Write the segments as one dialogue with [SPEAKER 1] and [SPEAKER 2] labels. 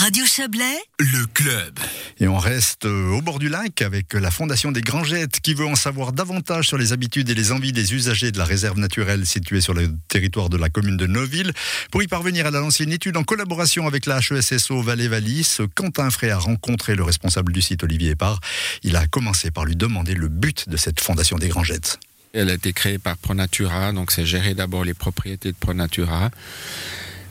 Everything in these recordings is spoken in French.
[SPEAKER 1] Radio Chablais,
[SPEAKER 2] le club.
[SPEAKER 3] Et on reste euh, au bord du lac avec la Fondation des Grangettes qui veut en savoir davantage sur les habitudes et les envies des usagers de la réserve naturelle située sur le territoire de la commune de Neuville. Pour y parvenir, elle a lancé une étude en collaboration avec la HESSO Valais-Valis. Quentin Frey a rencontré le responsable du site Olivier Épar. Il a commencé par lui demander le but de cette Fondation des Grangettes.
[SPEAKER 4] Elle a été créée par Pronatura, donc c'est gérer d'abord les propriétés de Pronatura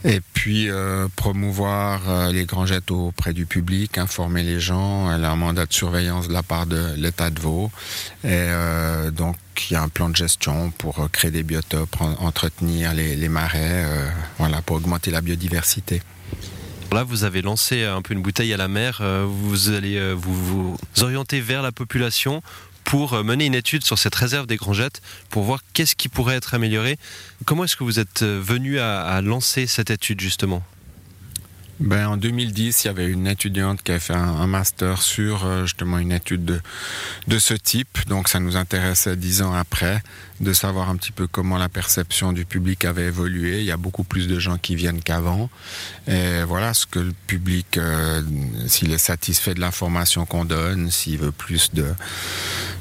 [SPEAKER 4] et puis euh, promouvoir euh, les grangettes auprès du public, informer les gens. Elle a un mandat de surveillance de la part de l'État de Vaud. Et euh, donc il y a un plan de gestion pour créer des biotopes, entretenir les, marais, voilà, pour augmenter la biodiversité.
[SPEAKER 5] Là, vous avez lancé un peu une bouteille à la mer. Vous allez vous orienter vers la population pour euh, mener une étude sur cette réserve des Grangettes pour voir qu'est-ce qui pourrait être amélioré. Comment est-ce que vous êtes euh, venu à, lancer cette étude justement?
[SPEAKER 4] Ben, en 2010, il y avait une étudiante qui a fait un, master sur euh, justement une étude de, ce type. Donc ça nous intéressait dix ans après de savoir un petit peu comment la perception du public avait évolué. Il y a beaucoup plus de gens qui viennent qu'avant. Et voilà ce que le public, s'il est satisfait de l'information qu'on donne, s'il veut plus de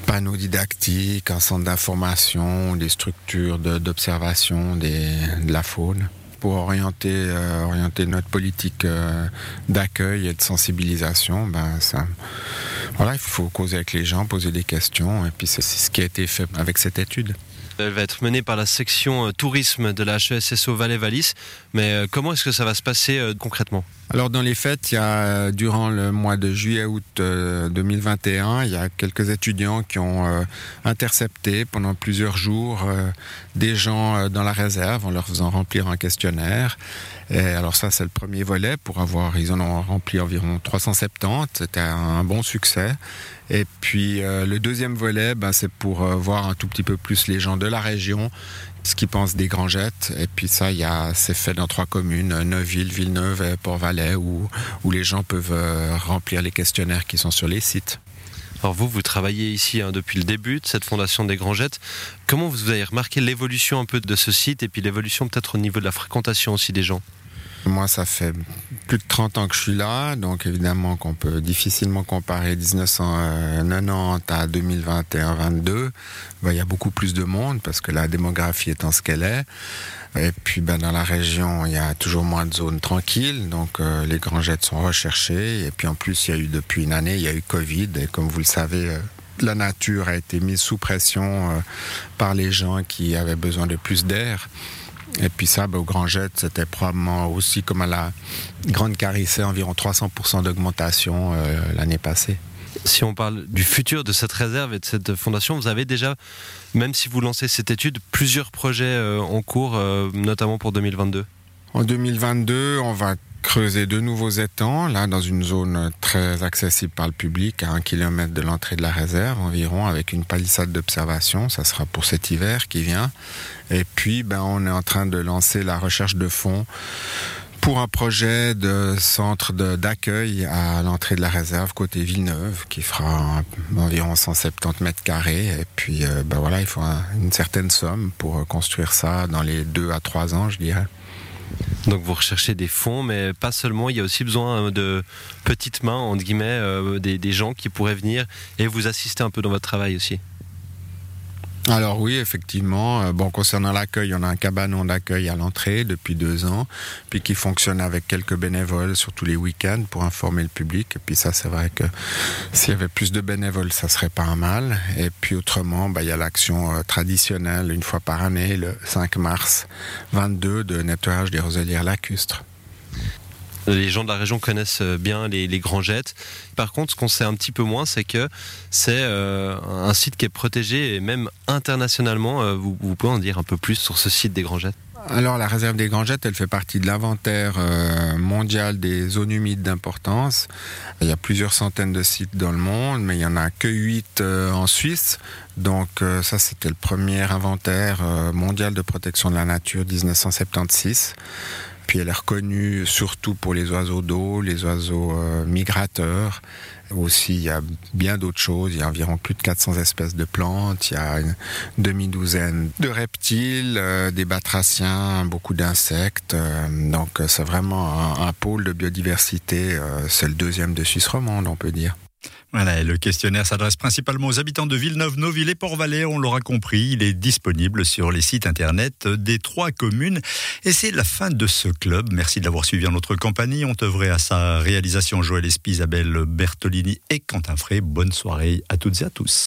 [SPEAKER 4] panneaux didactiques, un centre d'information, des structures d'observation de la faune pour orienter, euh, orienter notre politique euh, d'accueil et de sensibilisation, ben ça, voilà, il faut causer avec les gens, poser des questions, et puis c'est ce qui a été fait avec cette étude.
[SPEAKER 5] Elle va être menée par la section euh, tourisme de la HESSO Valais-Valis. Mais euh, comment est-ce que ça va se passer euh, concrètement?
[SPEAKER 4] Alors dans les fêtes, il y a durant le mois de juillet-août 2021, il y a quelques étudiants qui ont intercepté pendant plusieurs jours des gens dans la réserve en leur faisant remplir un questionnaire. Et alors ça, c'est le premier volet pour avoir, ils en ont rempli environ 370. C'était un bon succès. Et puis le deuxième volet, ben, c'est pour voir un tout petit peu plus les gens de la région, ce qu'ils pensent des Grangettes. Et puis ça, c'est fait dans trois communes, Neuville, Villeneuve et Port-Valais, où, où les gens peuvent euh, remplir les questionnaires qui sont sur les sites.
[SPEAKER 5] Alors vous, vous travaillez ici hein, depuis le début de cette fondation des Grangettes. Comment vous avez remarqué l'évolution un peu de ce site et puis l'évolution peut-être au niveau de la fréquentation aussi des gens?
[SPEAKER 4] Moi, ça fait plus de 30 ans que je suis là, donc évidemment qu'on peut difficilement comparer 1990 à 2021-22. Ben, il y a beaucoup plus de monde parce que la démographie étant ce qu'elle est. Et puis ben, dans la région, il y a toujours moins de zones tranquilles, donc euh, les grangettes sont recherchées. Et puis en plus, il y a eu depuis une année, il y a eu Covid, et comme vous le savez, euh, la nature a été mise sous pression euh, par les gens qui avaient besoin de plus d'air. Et puis ça, ben, au Grand Jet, c'était probablement aussi comme à la Grande Carissée, environ 300% d'augmentation euh, l'année passée.
[SPEAKER 5] Si on parle du futur de cette réserve et de cette fondation, vous avez déjà, même si vous lancez cette étude, plusieurs projets euh, en cours, euh, notamment pour 2022
[SPEAKER 4] En 2022, on va creuser de nouveaux étangs, là dans une zone très accessible par le public, à un kilomètre de l'entrée de la réserve environ, avec une palissade d'observation. Ça sera pour cet hiver qui vient. Et puis, ben, on est en train de lancer la recherche de fonds pour un projet de centre d'accueil à l'entrée de la réserve côté Villeneuve qui fera environ 170 mètres carrés et puis euh, ben voilà il faut une certaine somme pour construire ça dans les deux à trois ans je dirais.
[SPEAKER 5] Donc vous recherchez des fonds, mais pas seulement, il y a aussi besoin euh, de petites mains, entre guillemets, euh, des, gens qui pourraient venir et vous assister un peu dans votre travail aussi.
[SPEAKER 4] Alors oui, effectivement. Euh, bon, concernant l'accueil, on a un cabanon d'accueil à l'entrée depuis deux ans, puis qui fonctionne avec quelques bénévoles sur tous les week-ends pour informer le public. Et puis ça, c'est vrai que s'il y avait plus de bénévoles, ça serait pas mal. Et puis autrement, bah, il y a l'action euh, traditionnelle une fois par année, le 5 mars 22, de nettoyage des roselières lacustres.
[SPEAKER 5] Les gens de la région connaissent euh, bien les, grands jets. Par contre, ce qu'on sait un petit peu moins, c'est que c'est euh, un site qui est protégé et même internationalement. Euh, vous, pouvez en dire un peu plus sur ce site des grands jets?
[SPEAKER 4] Alors la réserve des Grands Jets, elle fait partie de l'inventaire mondial des zones humides d'importance. Il y a plusieurs centaines de sites dans le monde, mais il n'y en a que 8 en Suisse. Donc ça, c'était le premier inventaire mondial de protection de la nature 1976. Puis elle est reconnue surtout pour les oiseaux d'eau, les oiseaux euh, migrateurs. Aussi, il y a bien d'autres choses. Il y a environ plus de 400 espèces de plantes. Il y a une demi-douzaine de reptiles, euh, des batraciens, beaucoup d'insectes. Euh, donc, c'est vraiment un, un, pôle de biodiversité. c'est le deuxième de Suisse romande, on peut dire.
[SPEAKER 3] Voilà, le questionnaire s'adresse principalement aux habitants de Villeneuve, Noville et Port-Valais. On l'aura compris, il est disponible sur les sites internet des trois communes. Et c'est la fin de ce club. Merci de l'avoir suivi en notre compagnie. On œuvrait à sa réalisation Joël Espy, Isabelle Bertolini et Quentin Frey. Bonne soirée à toutes et à tous.